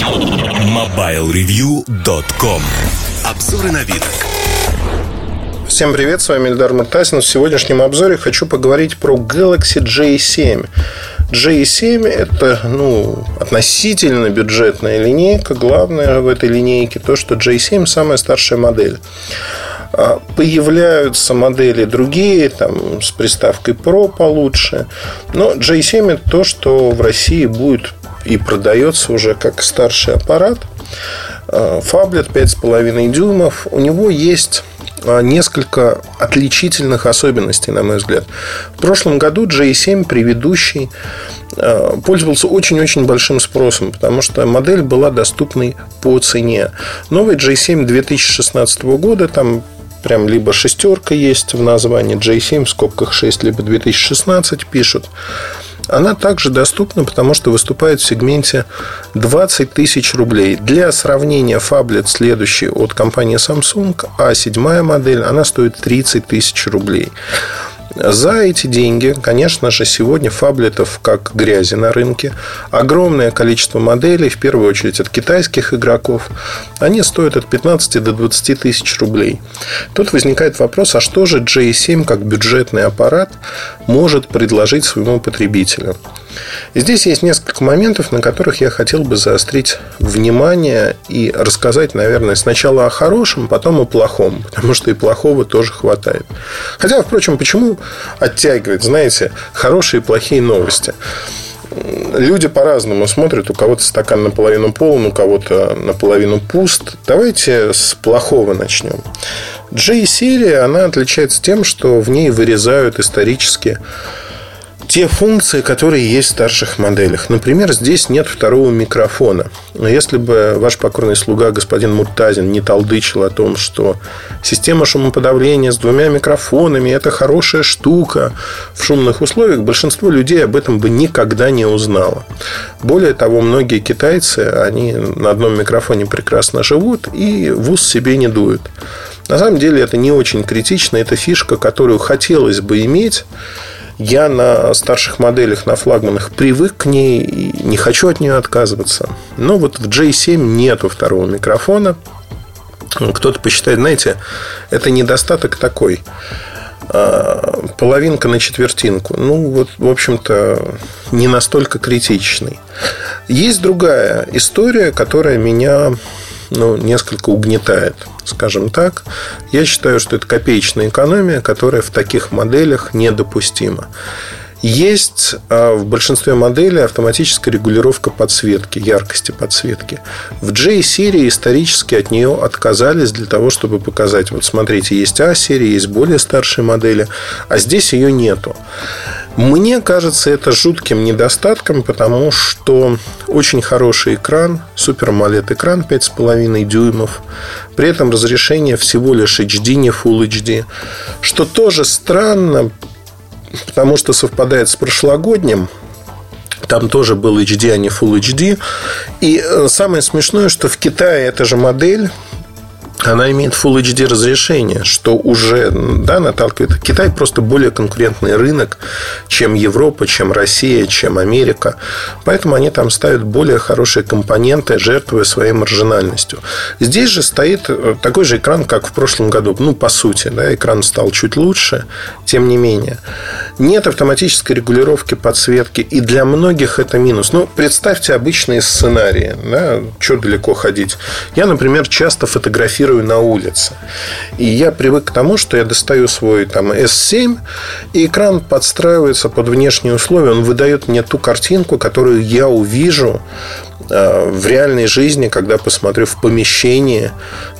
MobileReview.com Обзоры на вид. Всем привет, с вами Эльдар Муртасин. В сегодняшнем обзоре хочу поговорить про Galaxy J7. J7 это ну, относительно бюджетная линейка. Главное в этой линейке то, что J7 самая старшая модель. А, появляются модели другие, там, с приставкой Pro получше. Но J7 это то, что в России будет и продается уже как старший аппарат. А, фаблет 5,5 дюймов. У него есть а, несколько отличительных особенностей, на мой взгляд. В прошлом году J7 предыдущий пользовался очень-очень большим спросом, потому что модель была доступной по цене. Новый J7 2016 года, там прям либо шестерка есть в названии J7 в скобках 6, либо 2016 пишут. Она также доступна, потому что выступает в сегменте 20 тысяч рублей. Для сравнения, фаблет следующий от компании Samsung, а седьмая модель, она стоит 30 тысяч рублей. За эти деньги, конечно же, сегодня фаблетов как грязи на рынке. Огромное количество моделей, в первую очередь от китайских игроков. Они стоят от 15 до 20 тысяч рублей. Тут возникает вопрос, а что же J7 как бюджетный аппарат может предложить своему потребителю? И здесь есть несколько моментов, на которых я хотел бы заострить внимание и рассказать, наверное, сначала о хорошем, потом о плохом, потому что и плохого тоже хватает. Хотя, впрочем, почему оттягивать, знаете, хорошие и плохие новости? люди по-разному смотрят. У кого-то стакан наполовину полон, у кого-то наполовину пуст. Давайте с плохого начнем. J-серия, она отличается тем, что в ней вырезают исторически те функции, которые есть в старших моделях. Например, здесь нет второго микрофона. Но если бы ваш покорный слуга господин Муртазин не толдычил о том, что система шумоподавления с двумя микрофонами – это хорошая штука в шумных условиях, большинство людей об этом бы никогда не узнало. Более того, многие китайцы, они на одном микрофоне прекрасно живут и в ус себе не дуют. На самом деле это не очень критично, это фишка, которую хотелось бы иметь, я на старших моделях, на флагманах привык к ней и не хочу от нее отказываться. Но вот в J7 нету второго микрофона. Кто-то посчитает, знаете, это недостаток такой. А, половинка на четвертинку. Ну, вот, в общем-то, не настолько критичный. Есть другая история, которая меня ну, несколько угнетает, скажем так. Я считаю, что это копеечная экономия, которая в таких моделях недопустима. Есть а, в большинстве моделей автоматическая регулировка подсветки, яркости подсветки. В J-серии исторически от нее отказались для того, чтобы показать, вот смотрите, есть А-серия, есть более старшие модели, а здесь ее нету. Мне кажется, это жутким недостатком, потому что очень хороший экран, Super AMOLED экран 5,5 дюймов, при этом разрешение всего лишь HD, не Full HD, что тоже странно, потому что совпадает с прошлогодним. Там тоже был HD, а не Full HD. И э, самое смешное, что в Китае эта же модель она имеет Full HD разрешение, что уже да, наталкивает. Китай просто более конкурентный рынок, чем Европа, чем Россия, чем Америка. Поэтому они там ставят более хорошие компоненты, жертвуя своей маржинальностью. Здесь же стоит э, такой же экран, как в прошлом году. Ну, по сути, да, экран стал чуть лучше, тем не менее. Нет автоматической регулировки подсветки, и для многих это минус. Ну, представьте обычные сценарии, да, что далеко ходить. Я, например, часто фотографирую фотографирую на улице. И я привык к тому, что я достаю свой там S7, и экран подстраивается под внешние условия. Он выдает мне ту картинку, которую я увижу э, в реальной жизни, когда посмотрю в помещении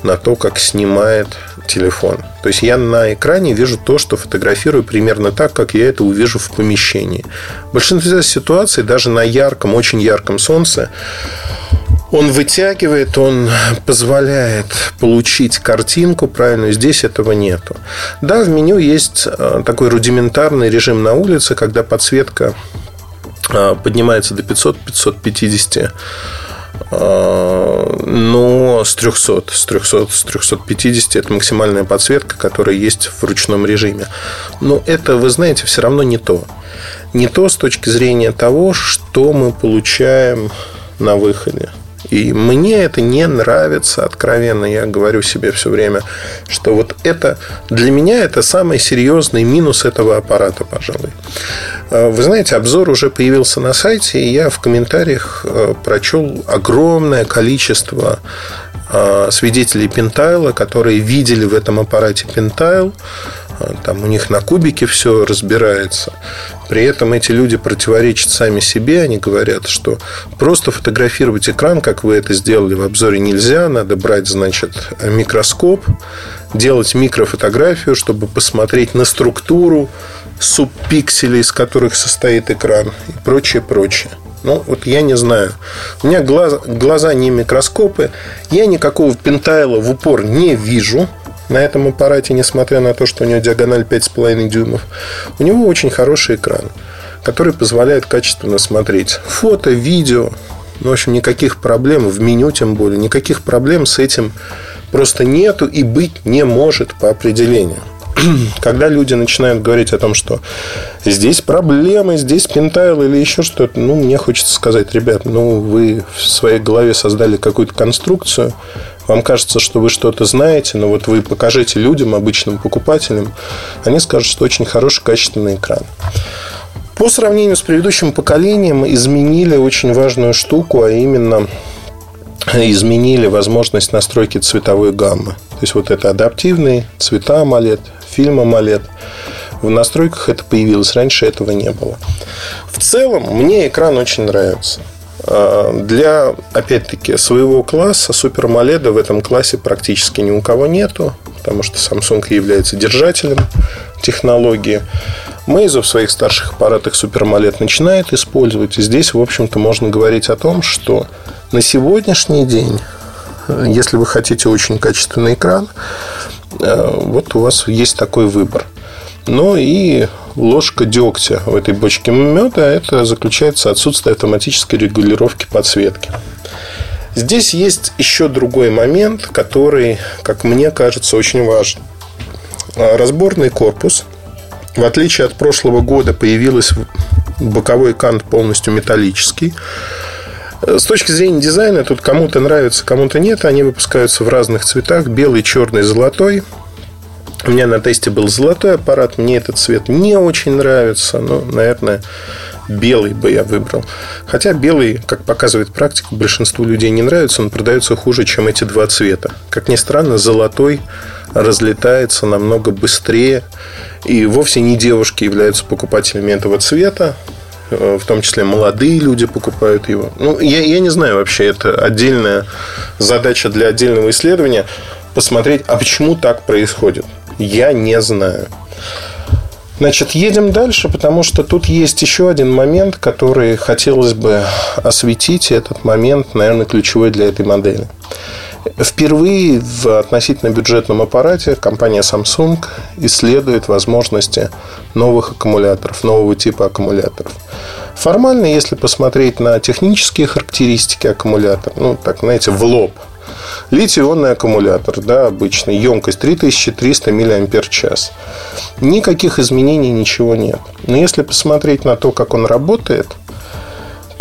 на то, как снимает телефон. То есть я на экране вижу то, что фотографирую примерно так, как я это увижу в помещении. В большинстве ситуаций, даже на ярком, очень ярком солнце, он вытягивает, он позволяет получить картинку правильную. Здесь этого нету. Да, в меню есть э, такой рудиментарный режим на улице, когда подсветка э, поднимается до 500-550 э, но с 300, с 300, с 350 это максимальная подсветка, которая есть в ручном режиме. Но это, вы знаете, все равно не то. Не то с точки зрения того, что мы получаем на выходе. И мне это не нравится откровенно. Я говорю себе все время, что вот это для меня это самый серьезный минус этого аппарата, пожалуй. А, вы знаете, обзор уже появился на сайте, и я в комментариях э, прочел огромное количество а, свидетелей Пентайла, которые видели в этом аппарате Пентайл, там у них на кубике все разбирается. При этом эти люди противоречат сами себе. Они говорят, что просто фотографировать экран, как вы это сделали в обзоре, нельзя. Надо брать, значит, микроскоп, делать микрофотографию, чтобы посмотреть на структуру субпикселей, из которых состоит экран и прочее, прочее. Ну, вот я не знаю. У меня глаз, глаза не микроскопы. Я никакого пентайла в упор не вижу на этом аппарате, несмотря на то, что у него диагональ 5,5 дюймов. У него очень хороший экран, который позволяет качественно смотреть фото, видео. Ну, в общем, никаких проблем в меню, тем более, никаких проблем с этим просто нету и быть не может по определению. когда люди начинают говорить о том, что здесь проблемы, здесь пентайл или еще что-то, ну, мне хочется сказать, ребят, ну, вы в своей голове создали какую-то конструкцию, вам кажется, что вы что-то знаете, но вот вы покажите людям, обычным покупателям, они скажут, что очень хороший, качественный экран. По сравнению с предыдущим поколением изменили очень важную штуку, а именно изменили возможность настройки цветовой гаммы. То есть вот это адаптивные цвета AMOLED, фильм AMOLED. В настройках это появилось, раньше этого не было. В целом, мне экран очень нравится. А, для, опять-таки, своего класса Super AMOLED в этом классе практически ни у кого нету, потому что Samsung является держателем технологии. Meizu в своих старших аппаратах Super AMOLED начинает использовать. И здесь, в общем-то, можно говорить о том, что на сегодняшний день, если вы хотите очень качественный экран, Э, вот у вас есть такой выбор. Ну и ложка дегтя в этой бочке меда это заключается отсутствие автоматической регулировки подсветки. Здесь есть еще другой момент, который, как мне кажется, очень важен. Э, разборный корпус. В отличие от прошлого года появился боковой кант полностью металлический. Э, с точки зрения дизайна, тут кому-то нравится, кому-то нет. Они выпускаются в разных цветах. Белый, черный, золотой. У меня на тесте был золотой аппарат. Мне этот цвет не очень нравится. Но, наверное, белый бы я выбрал. Хотя белый, как показывает практика, большинству людей не нравится. Он продается хуже, чем эти два цвета. Как ни странно, золотой разлетается намного быстрее. И вовсе не девушки являются покупателями этого цвета. Э, в том числе молодые люди покупают его. Ну, я, я не знаю вообще, это отдельная задача для отдельного исследования посмотреть, а почему так происходит. Я не знаю. Значит, едем дальше, потому что тут есть еще один момент, который хотелось бы осветить. И этот момент, наверное, ключевой для этой модели. Впервые в относительно бюджетном аппарате компания Samsung исследует возможности новых аккумуляторов, нового типа аккумуляторов. Формально, если посмотреть на технические характеристики аккумулятора, ну, так, знаете, в лоб, Литий-ионный аккумулятор, да, обычный, емкость 3300 мАч. Никаких изменений, ничего нет. Но если посмотреть на то, как он работает –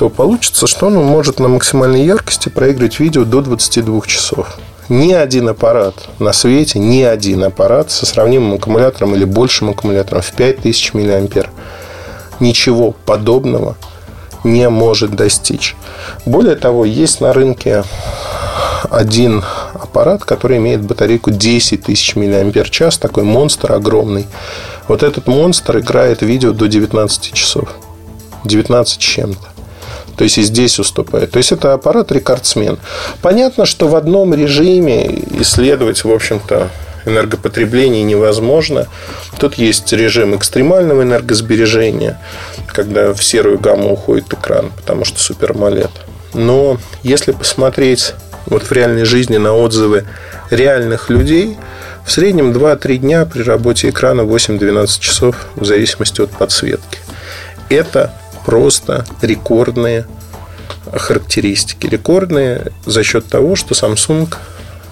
то получится, что он может на максимальной яркости проигрывать видео до 22 часов. Ни один аппарат на свете, ни один аппарат со сравнимым аккумулятором или большим аккумулятором в 5000 мА ничего подобного не может достичь. Более того, есть на рынке один аппарат, который имеет батарейку 10 тысяч мАч, такой монстр огромный. Вот этот монстр играет видео до 19 часов. 19 чем-то. То есть и здесь уступает. То есть это аппарат рекордсмен. Понятно, что в одном режиме исследовать, в общем-то, энергопотребление невозможно. Тут есть режим экстремального энергосбережения, когда в серую гамму уходит экран, потому что супер AMOLED. Но если посмотреть вот в реальной жизни на отзывы реальных людей, в среднем 2-3 дня при работе экрана 8-12 часов в зависимости от подсветки. Это просто рекордные характеристики. Рекордные за счет того, что Samsung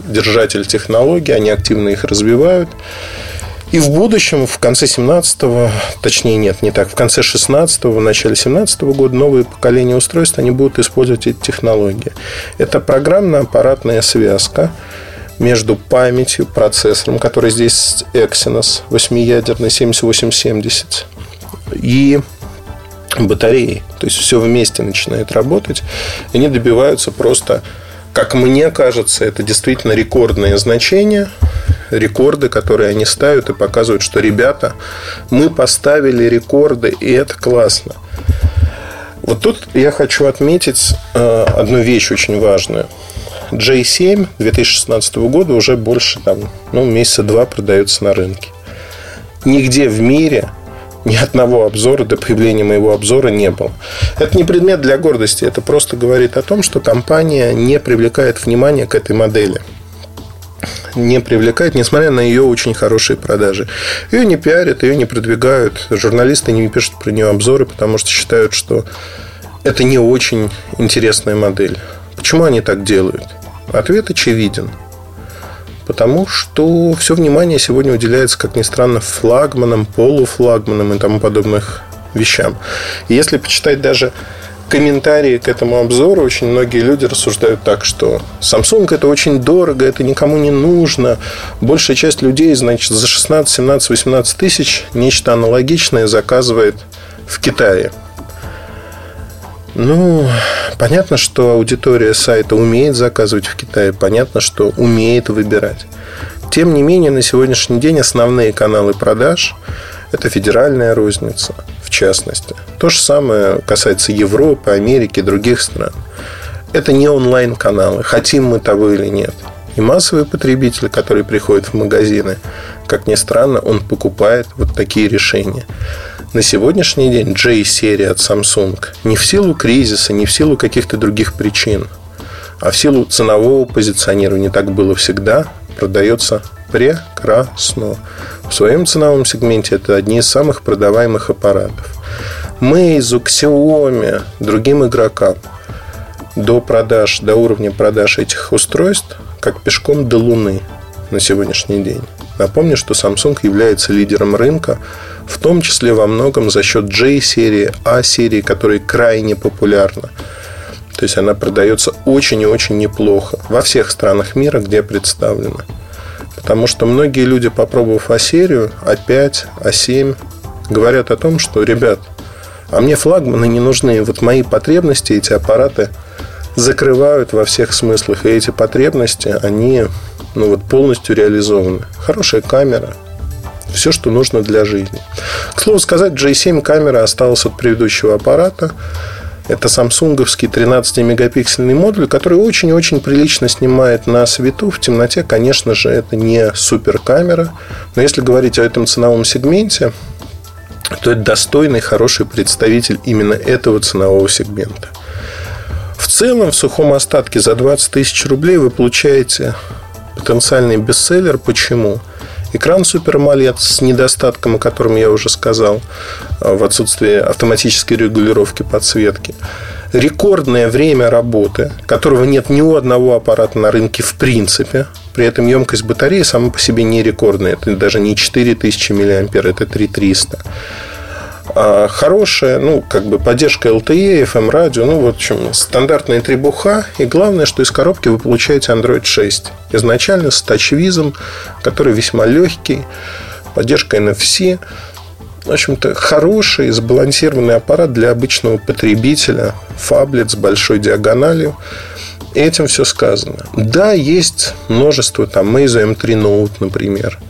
держатель технологий, они активно их развивают. И в будущем, в конце 17-го, точнее нет, не так, в конце 16-го, в начале 17 -го года новые поколения устройств, они будут использовать эти технологии. Это программно-аппаратная связка между памятью, процессором, который здесь Exynos 8-ядерный 7870, и батареей. То есть все вместе начинает работать. И они добиваются просто, как мне кажется, это действительно рекордные значения рекорды, которые они ставят и показывают, что, ребята, мы поставили рекорды, и это классно. Вот тут я хочу отметить э, одну вещь очень важную. J7 2016 года уже больше там, ну, месяца два продается на рынке. Нигде в мире ни одного обзора до появления моего обзора не было. Это не предмет для гордости, это просто говорит о том, что компания не привлекает внимания к этой модели – не привлекает, несмотря на ее очень хорошие продажи. Ее не пиарят, ее не продвигают. Журналисты не пишут про нее обзоры, потому что считают, что это не очень интересная модель. Почему они так делают? Ответ очевиден. Потому что все внимание сегодня уделяется, как ни странно, флагманам, полуфлагманам и тому подобных вещам. И если почитать даже комментарии к этому обзору очень многие люди рассуждают так, что Samsung это очень дорого, это никому не нужно. Большая часть людей, значит, за 16, 17, 18 тысяч нечто аналогичное заказывает в Китае. Ну, понятно, что аудитория сайта умеет заказывать в Китае, понятно, что умеет выбирать. Тем не менее, на сегодняшний день основные каналы продаж – это федеральная розница, частности. То же самое касается Европы, Америки, других стран. Это не онлайн-каналы, хотим мы того или нет. И массовый потребитель, который приходит в магазины, как ни странно, он покупает вот такие решения. На сегодняшний день J-серия от Samsung не в силу кризиса, не в силу каких-то других причин, а в силу ценового позиционирования, так было всегда, продается прекрасно. В своем ценовом сегменте это одни из самых продаваемых аппаратов. Meizu, Xiaomi, другим игрокам до продаж, до уровня продаж этих устройств, как пешком до Луны на сегодняшний день. Напомню, что Samsung является лидером рынка, в том числе во многом за счет J-серии, A-серии, которая крайне популярна. То есть она продается очень и очень неплохо во всех странах мира, где представлена. Потому что многие люди, попробовав А-серию, А5, А7, говорят о том, что, ребят, а мне флагманы не нужны. Вот мои потребности эти аппараты закрывают во всех смыслах. И эти потребности, они ну, вот полностью реализованы. Хорошая камера, все, что нужно для жизни. К слову сказать, J7 камера осталась от предыдущего аппарата. Это самсунговский 13-мегапиксельный модуль, который очень-очень прилично снимает на свету. В темноте, конечно же, это не суперкамера. Но если говорить о этом ценовом сегменте, то это достойный, хороший представитель именно этого ценового сегмента. В целом, в сухом остатке за 20 тысяч рублей вы получаете потенциальный бестселлер. Почему? Экран Super AMOLED с недостатком, о котором я уже сказал, а, в отсутствии автоматической регулировки подсветки. Рекордное время работы, которого нет ни у одного аппарата на рынке в принципе. При этом емкость батареи сама по себе не рекордная. Это даже не 4000 мА, это 3300. А хорошая, ну, как бы поддержка LTE, FM радио, ну, в общем, стандартная требуха. И главное, что из коробки вы получаете Android 6. Изначально с тачвизом, который весьма легкий, поддержка NFC. В общем-то, хороший, сбалансированный аппарат для обычного потребителя. Фаблет с большой диагональю. Этим все сказано. Да, есть множество, там, Meizu M3 Note, например –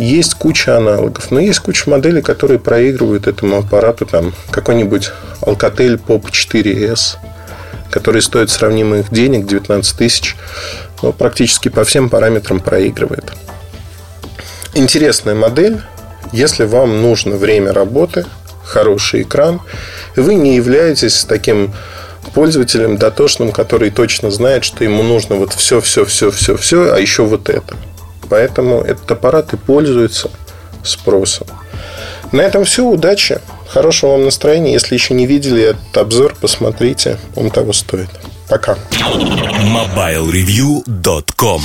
есть куча аналогов, но есть куча моделей, которые проигрывают этому аппарату там какой-нибудь Alcatel Pop 4S, который стоит сравнимых денег 19 тысяч, но практически по всем параметрам проигрывает. Интересная модель, если вам нужно время работы, хороший экран, и вы не являетесь таким пользователем дотошным, который точно знает, что ему нужно вот все, все, все, все, все, а еще вот это – Поэтому этот аппарат и пользуется спросом. На этом все. Удачи. Хорошего вам настроения. Если еще не видели этот обзор, посмотрите. Он того стоит. Пока. MobileReview.com